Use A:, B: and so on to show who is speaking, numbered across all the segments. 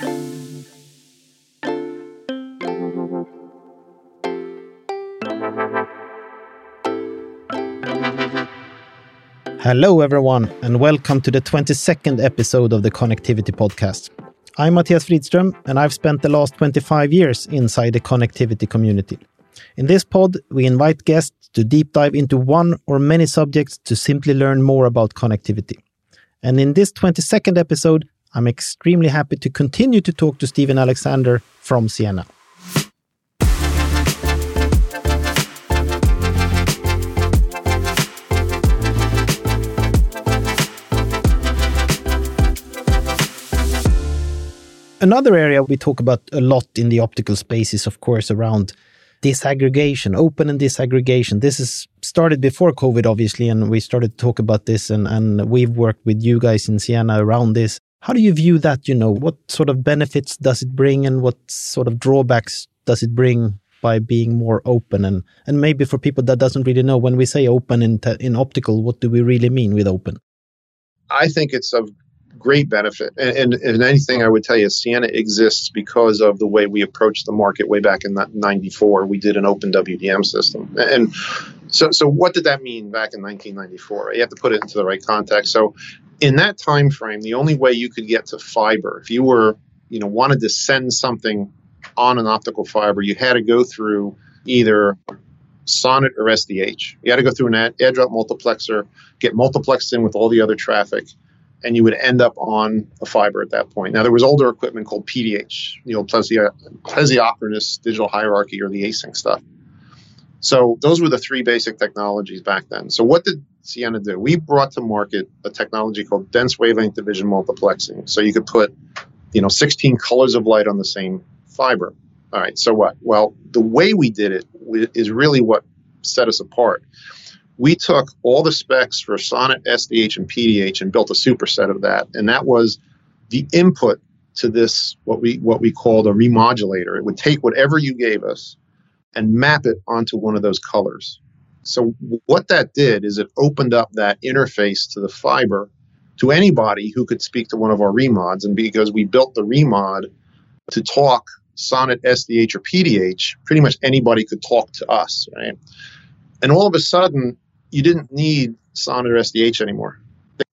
A: Hello, everyone, and welcome to the 22nd episode of the Connectivity Podcast. I'm Mattias Fridström, and I've spent the last 25 years inside the connectivity community. In this pod, we invite guests to deep dive into one or many subjects to simply learn more about connectivity. And in this 22nd episode, I'm extremely happy to continue to talk to Stephen Alexander from Ciena. Another area we talk about a lot in the optical space is, of course, around disaggregation, open and disaggregation. This is started before COVID, obviously, and we started to talk about this, and, and we've worked with you guys in Ciena around this. How do you view that? You know, what sort of benefits does it bring, and what sort of drawbacks does it bring by being more open? And and maybe for people that doesn't really know, when we say open in in optical, what do we really mean with open?
B: I think it's of great benefit. And, and, and, anything I would tell you, Ciena exists because of the way we approached the market way back in '94. We did an open WDM system, and so so what did that mean back in 1994? You have to put it into the right context. So in that time frame, the only way you could get to fiber, if you were you know wanted to send something on an optical fiber, you had to go through either SONET or SDH. You had to go through an add drop multiplexer, get multiplexed in with all the other traffic and you would end up on a fiber at that point. Now, there was older equipment called PDH, the old plesio- plesiochronous digital hierarchy or the async stuff. So those were the three basic technologies back then. So what did Ciena do? We brought to market a technology called dense wavelength division multiplexing. So you could put, you know, 16 colors of light on the same fiber. All right. So what? Well, the way we did it is really what set us apart we took all the specs for SONET, SDH, and PDH and built a superset of that. And that was the input to this, what we what we called a remodulator. It would take whatever you gave us and map it onto one of those colors. So what that did is it opened up that interface to the fiber to anybody who could speak to one of our remods. And because we built the remod to talk SONET, SDH, or PDH, pretty much anybody could talk to us, right? And all of a sudden, you didn't need SONET or SDH anymore.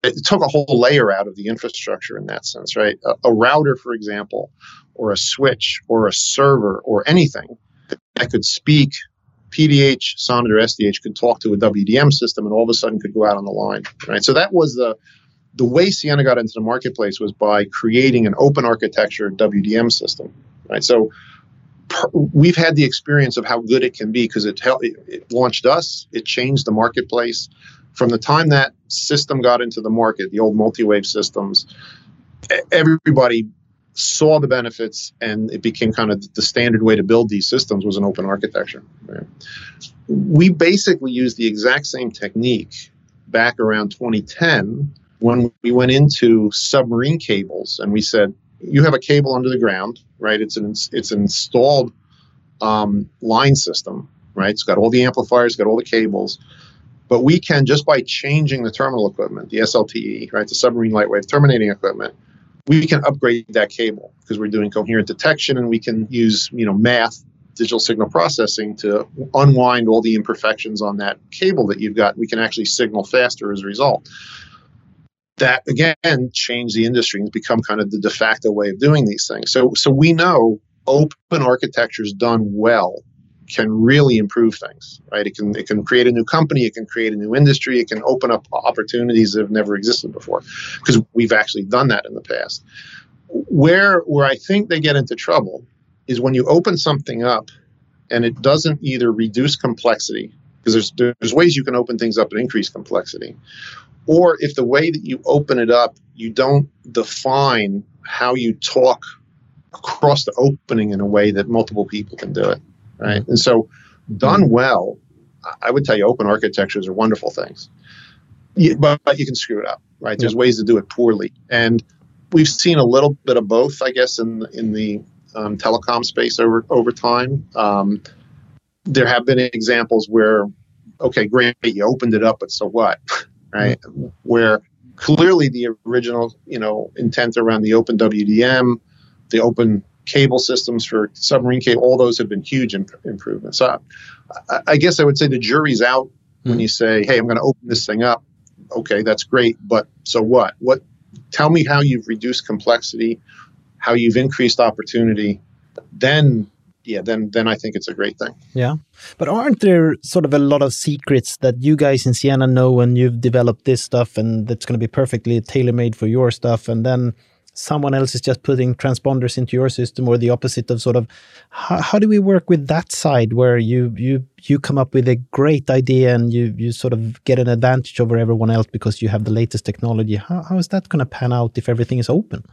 B: It took a whole layer out of the infrastructure in that sense, right? A, a router, for example, or a switch or a server or anything that could speak PDH, SONET, or SDH could talk to a WDM system and all of a sudden could go out on the line, right? So that was the the way Ciena got into the marketplace was by creating an open architecture WDM system, right? So we've had the experience of how good it can be because it, it, it launched us, it changed the marketplace. From the time that system got into the market, the old multi-wave systems, everybody saw the benefits and it became kind of the standard way to build these systems was an open architecture. Right? We basically used the exact same technique back around 2010 when we went into submarine cables and we said, you have a cable under the ground, right? It's an it's an installed um, line system, right? It's got all the amplifiers, got all the cables, but we can just by changing the terminal equipment, the SLTE, right, the submarine lightwave terminating equipment, we can upgrade that cable because we're doing coherent detection and we can use you know math digital signal processing to unwind all the imperfections on that cable that you've got we can actually signal faster as a result that again changed the industry and become kind of the de facto way of doing these things. So so we know open architectures done well can really improve things, right? It can it can create a new company, it can create a new industry, it can open up opportunities that have never existed before, because we've actually done that in the past. Where where I think they get into trouble is when you open something up and it doesn't either reduce complexity because there's there's ways you can open things up and increase complexity, or if the way that you open it up, you don't define how you talk across the opening in a way that multiple people can do it, right? And so, done well, I would tell you, open architectures are wonderful things, but, but you can screw it up, right? There's ways to do it poorly, and we've seen a little bit of both, I guess, in in the um, telecom space over over time. Um, there have been examples where, okay, great, you opened it up, but so what? right? Mm-hmm. Where clearly the original, you know, intent around the open WDM the open cable systems for submarine cable, all those have been huge imp- improvements. So I, I, guess I would say the jury's out mm-hmm. when hmm. you say, "Hey, I'm going to open this thing up." Okay, that's great, but so what? What? Tell me how you've reduced complexity, how you've increased opportunity. Then yeah, then then I think it's a great thing.
A: Yeah, but aren't there sort of a lot of secrets that you guys in Ciena know when you've developed this stuff and that's going to be perfectly tailor made for your stuff, and then someone else is just putting transponders into your system, or the opposite of sort of how, how do we work with that side where you you you come up with a great idea and you you sort of get an advantage over everyone else because you have the latest technology? How how is that going to pan out if everything is open?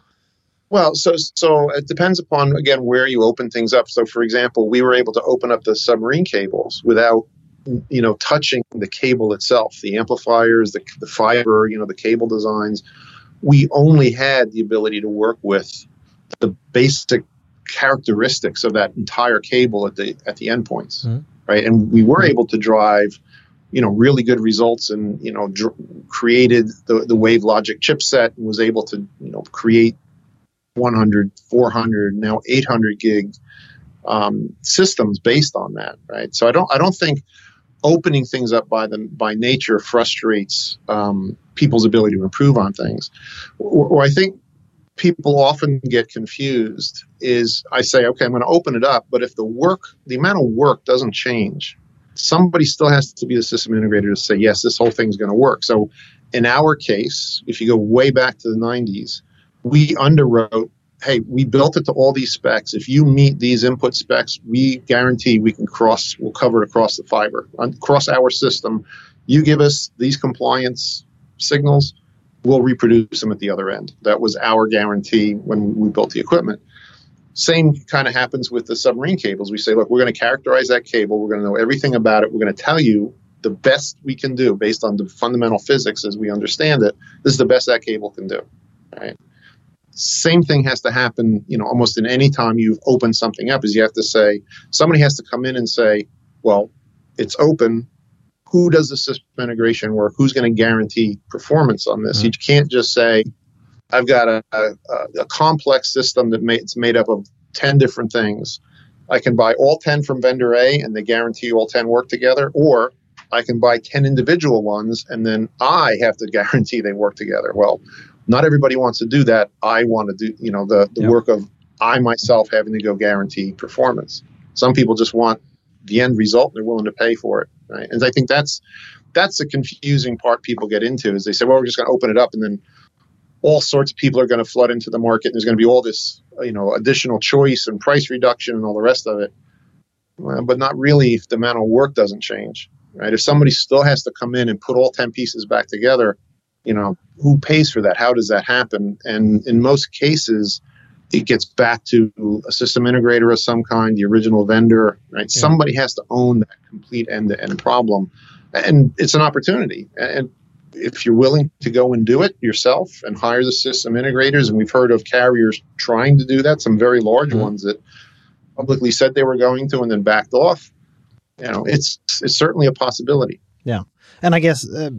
B: Well, so so it depends upon again where you open things up. So, for example, we were able to open up the submarine cables without you know touching the cable itself, the amplifiers, the, the fiber, you know, the cable designs. We only had the ability to work with the basic characteristics of that entire cable at the at the endpoints, mm-hmm. right? And we were able to drive you know really good results and you know dr- created the, the WaveLogic chipset and was able to you know create 100, 400, now 800 gig um, systems based on that, right? So I don't I don't think opening things up by them by nature frustrates um, people's ability to improve on things. Or, or, I think people often get confused is I say, okay, I'm going to open it up, but if the work, the amount of work doesn't change, somebody still has to be the system integrator to say, yes, this whole thing's going to work. So in our case, if you go way back to the 90s, we underwrote hey, we built it to all these specs. If you meet these input specs, we guarantee we can cross, we'll cover it across the fiber, across our system. You give us these compliance signals, we'll reproduce them at the other end. That was our guarantee when we built the equipment. Same kind of happens with the submarine cables. We say, look, we're going to characterize that cable. We're going to know everything about it. We're going to tell you the best we can do based on the fundamental physics as we understand it. This is the best that cable can do. Right? Same thing has to happen, you know, almost in any time you've opened something up, is you have to say, somebody has to come in and say, well, it's open. Who does the system integration work? Who's going to guarantee performance on this? Mm-hmm. You can't just say, I've got a, a, a complex system that it's made up of 10 different things. I can buy all 10 from vendor A and they guarantee all 10 work together, or I can buy 10 individual ones and then I have to guarantee they work together. Well, not everybody wants to do that. I want to do, you know, the, the yep. work of I myself having to go guarantee performance. Some people just want the end result. And they're willing to pay for it. Right. And I think that's, that's the confusing part people get into is they say, well, we're just going to open it up and then all sorts of people are going to flood into the market. And there's going to be all this, you know, additional choice and price reduction and all the rest of it. Well, but not really if the amount of work doesn't change, right? If somebody still has to come in and put all 10 pieces back together, you know, who pays for that? How does that happen? And in most cases, it gets back to a system integrator of some kind, the original vendor, right? Yeah. Somebody has to own that complete end to end problem. And it's an opportunity. And if you're willing to go and do it yourself and hire the system integrators, and we've heard of carriers trying to do that, some very large mm-hmm. ones that publicly said they were going to and then backed off, you know, it's it's certainly a possibility.
A: Yeah. And I guess uh,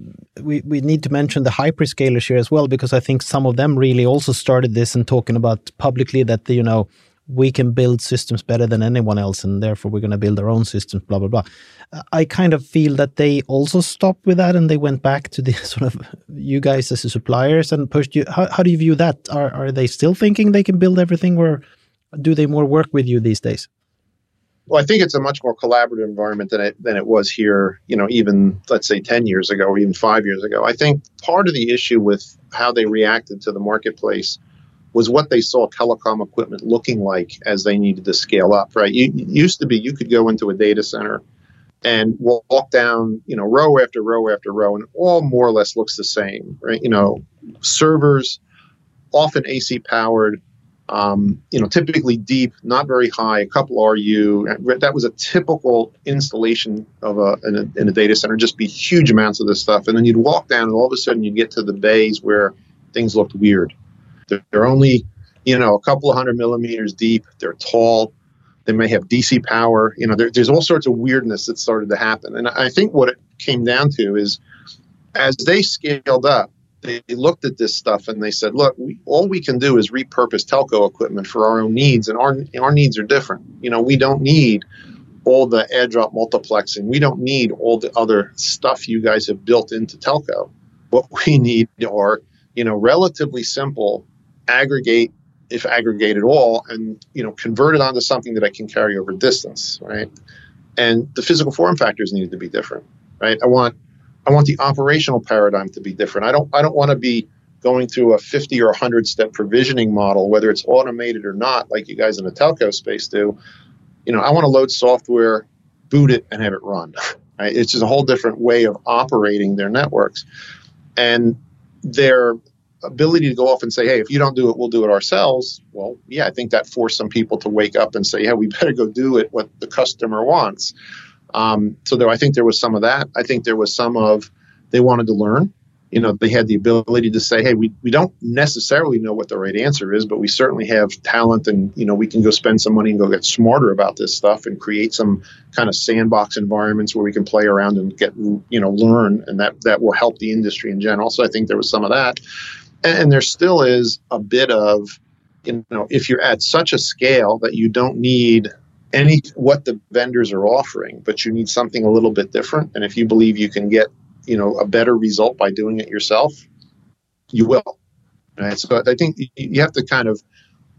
A: we, we need to mention the hyperscalers here as well, because I think some of them really also started this and talking about publicly that, you know, we can build systems better than anyone else, and therefore we're going to build our own systems, blah, blah, blah. I kind of feel that they also stopped with that and they went back to the sort of you guys as the suppliers and pushed you. How, how do you view that? Are, are they still thinking they can build everything, or do they more work with you these days?
B: Well, I think it's a much more collaborative environment than it than it was here. You know, even let's say ten years ago or even five years ago. I think part of the issue with how they reacted to the marketplace was what they saw telecom equipment looking like as they needed to scale up. Right? You, it used to be you could go into a data center and walk down, you know, row after row after row, and all more or less looks the same. Right? You know, servers often AC powered um, you know, typically deep, not very high, a couple RU. That was a typical installation of a in, a in, a data center. Just be huge amounts of this stuff, and then you'd walk down, and all of a sudden you'd get to the bays where things looked weird. They're, they're only, you know, a couple of hundred millimeters deep. They're tall. They may have DC power. You know, there, there's all sorts of weirdness that started to happen, and I think what it came down to is, as they scaled up, they looked at this stuff and they said, look, we, all we can do is repurpose telco equipment for our own needs, and our, our needs are different. You know, we don't need all the add drop multiplexing. We don't need all the other stuff you guys have built into telco. What we need are, you know, relatively simple aggregate, if aggregate at all, and, you know, convert it onto something that I can carry over distance, right? And the physical form factors need to be different, right? I want I want the operational paradigm to be different. I don't I don't want to be going through a 50 or 100 step provisioning model, whether it's automated or not, like you guys in the telco space do. You know, I want to load software, boot it, and have it run. Right? It's just a whole different way of operating their networks. And their ability to go off and say, hey, if you don't do it, we'll do it ourselves. Well, yeah, I think that forced some people to wake up and say, yeah, we better go do it what the customer wants. Um, so there, I think there was some of that. I think there was some of they wanted to learn. You know, they had the ability to say, "Hey, we, we don't necessarily know what the right answer is, but we certainly have talent, and you know, we can go spend some money and go get smarter about this stuff and create some kind of sandbox environments where we can play around and get you know learn, and that that will help the industry in general." So I think there was some of that, and, and there still is a bit of you know, if you're at such a scale that you don't need any what the vendors are offering, but you need something a little bit different. And if you believe you can get, you know, a better result by doing it yourself, you will. Right. So I think you have to kind of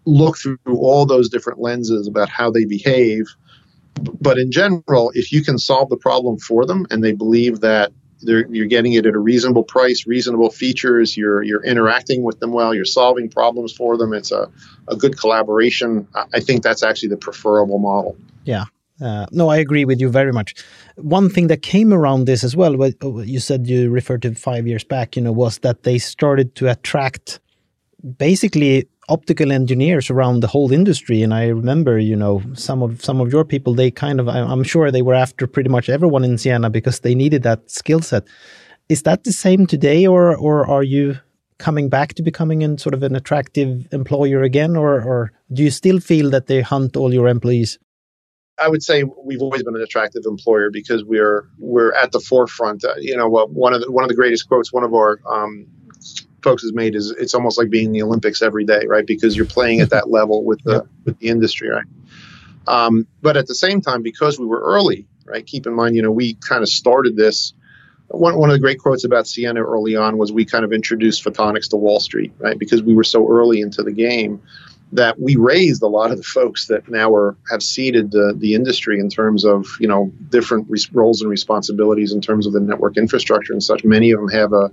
B: look through all those different lenses about how they behave. But in general, if you can solve the problem for them and they believe that you're getting it at a reasonable price, reasonable features. You're you're interacting with them well. You're solving problems for them. It's a, a good collaboration. I think that's actually the preferable model.
A: Yeah. Uh, no, I agree with you very much. One thing that came around this as well, what you said you referred to five years back, you know, was that they started to attract basically optical engineers around the whole industry. And i remember you know some of some of your people they kind of i'm sure they were after pretty much everyone in Ciena because they needed that skill set. Is that the same today or or are you coming back to becoming an sort of an attractive employer again? Or or do you still feel that they hunt all your employees?
B: I would say we've always been an attractive employer because we're we're at the forefront. Uh, you know, one of the one of the greatest quotes one of our um, folks has made is it's almost like being in the Olympics every day, right? Because you're playing at that level with the with the industry, right? Um, but at the same time, because we were early, right? Keep in mind, you know, we kind of started this. One, one of the great quotes about Ciena early on was we kind of introduced photonics to Wall Street, right? Because we were so early into the game that we raised a lot of the folks that now are have seeded the, the industry in terms of you know different roles and responsibilities in terms of the network infrastructure and such. Many of them have a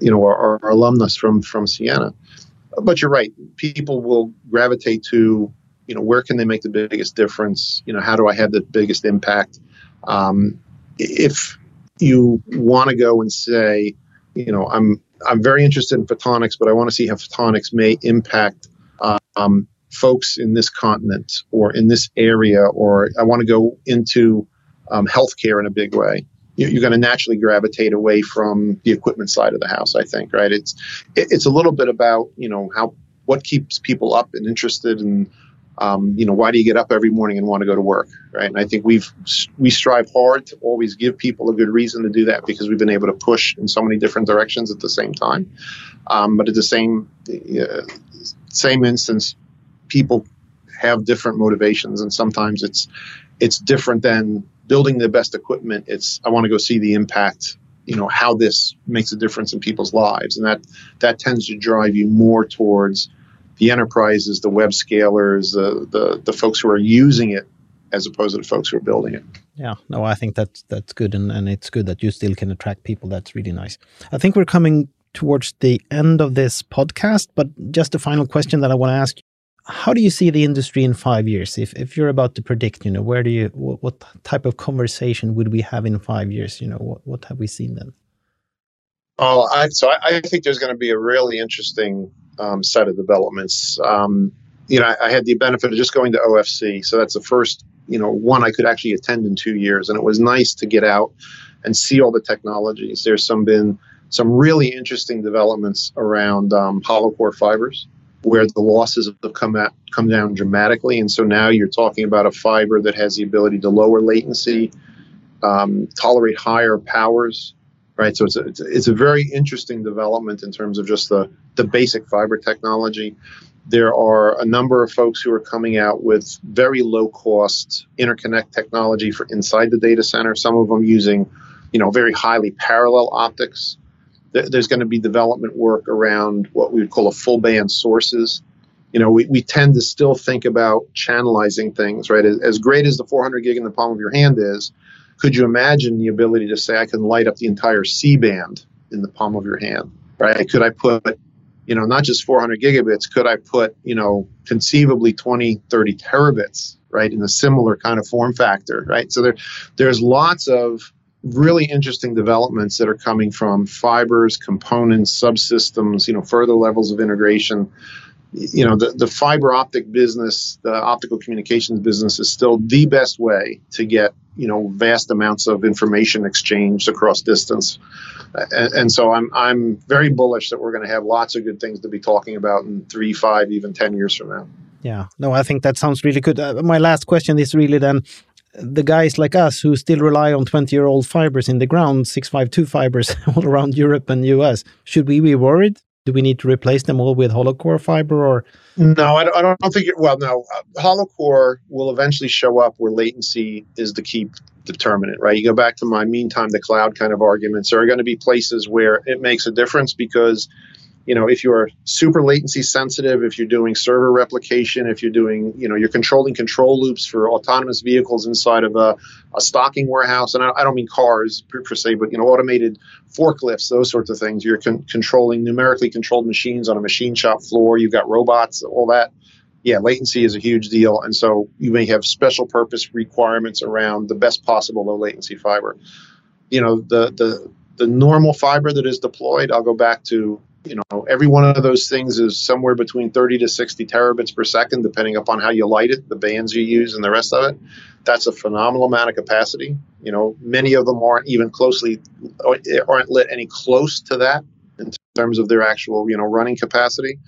B: you know, our, our alumnus from from Ciena. But you're right. People will gravitate to, you know, where can they make the biggest difference? You know, how do I have the biggest impact? Um, if you want to go and say, you know, I'm I'm very interested in photonics, but I want to see how photonics may impact um, folks in this continent or in this area, or I want to go into um, healthcare in a big way you're going to naturally gravitate away from the equipment side of the house. I think, right? It's it's a little bit about you know how what keeps people up and interested and um, you know why do you get up every morning and want to go to work right and i think we've we strive hard to always give people a good reason to do that because we've been able to push in so many different directions at the same time um, but at the same uh, same instance people have different motivations and sometimes it's it's different than building the best equipment. It's I want to go see the impact, you know, how this makes a difference in people's lives, and that that tends to drive you more towards the enterprises, the web scalers, the the, the folks who are using it, as opposed to the folks who are building it.
A: Yeah, no, I think that's that's good, and, and it's good that you still can attract people. That's really nice. I think we're coming towards the end of this podcast, but just a final question that I want to ask how do you see the industry in five years? If if you're about to predict, you know, where do you what, what type of conversation would we have in five years? You know, what what have we seen then?
B: Oh, I, so I, I, think there's going to be a really interesting um, set of developments. Um, you know, I, I, had the benefit of just going to OFC, so that's the first you know one I could actually attend in two years, and it was nice to get out and see all the technologies. There's some been some really interesting developments around um, hollow core fibers where the losses have come at, come down dramatically, and so now you're talking about a fiber that has the ability to lower latency, um, tolerate higher powers, right? So it's a, it's a, it's a very interesting development in terms of just the, the basic fiber technology. There are a number of folks who are coming out with very low cost interconnect technology for inside the data center. Some of them using, you know, very highly parallel optics. There's going to be development work around what we would call a full band sources. You know, we, we tend to still think about channelizing things, right? As, as great as the 400 gig in the palm of your hand is, could you imagine the ability to say I can light up the entire C band in the palm of your hand, right? Could I put, you know, not just 400 gigabits, could I put, you know, conceivably 20, 30 terabits, right, in a similar kind of form factor, right? So there, there's lots of really interesting developments that are coming from fibers, components, subsystems, you know, further levels of integration. You know the, the fiber optic business the optical communications business is still the best way to get you know vast amounts of information exchanged across distance. And, and so i'm i'm very bullish that we're going to have lots of good things to be talking about in three five even ten years from now.
A: Yeah. No i think that sounds really good. Uh, my last question is really then the guys like us who still rely on 20 year old fibers in the ground 652 fibers all around europe and us should we be worried? Do we need to replace them all with hollow core fiber or?
B: No i don't, I don't think it, well no uh, hollow core will eventually show up where latency is the key determinant right? You go back to my mean time cloud kind of arguments there are going to be places where it makes a difference because you know if you're super latency sensitive if you're doing server replication if you're doing you know you're controlling control loops for autonomous vehicles inside of a, a stocking warehouse and I, I don't mean cars per, per, se but you know automated forklifts those sorts of things you're con- controlling numerically controlled machines on a machine shop floor you've got robots all that. Yeah latency is a huge deal and so you may have special purpose requirements around the best possible low latency fiber. You know the the the normal fiber that is deployed i'll go back to you know every one of those things is somewhere between 30 to 60 terabits per second depending upon how you light it the bands you use and the rest of it. That's a phenomenal amount of capacity. You know many of them aren't even closely aren't lit any close to that in terms of their actual you know running capacity.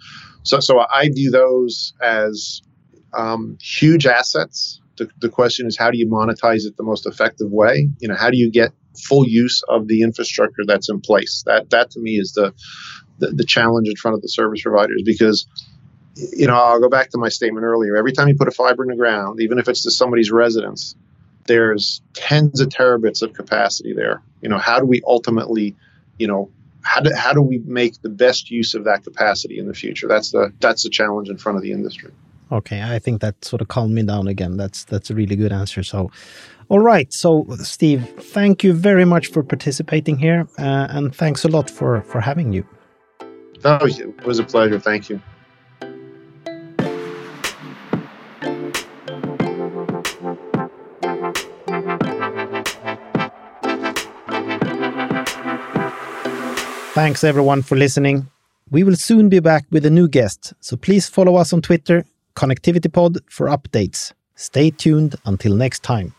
B: So so i view those as um, huge assets. The, the question is how do you monetize it the most effective way? You know how do you get full use of the infrastructure that's in place? That that to me is the the, the challenge in front of the service providers because you know i'll go back to my statement earlier. Every time you put a fiber in the ground even if it's to somebody's residence there's tens of terabits of capacity there. You know how do we ultimately you know how do, how do we make the best use of that capacity in the future? That's the that's the challenge in front of the industry.
A: Okay i think that sort of calmed me down again. That's that's a really good answer. So all right. So steve thank you very much for participating here uh, and thanks a lot for for having you
B: it was a pleasure. Thank you.
A: Thanks everyone for listening. We will soon be back with a new guest, so please follow us on Twitter, ConnectivityPod, for updates. Stay tuned until next time.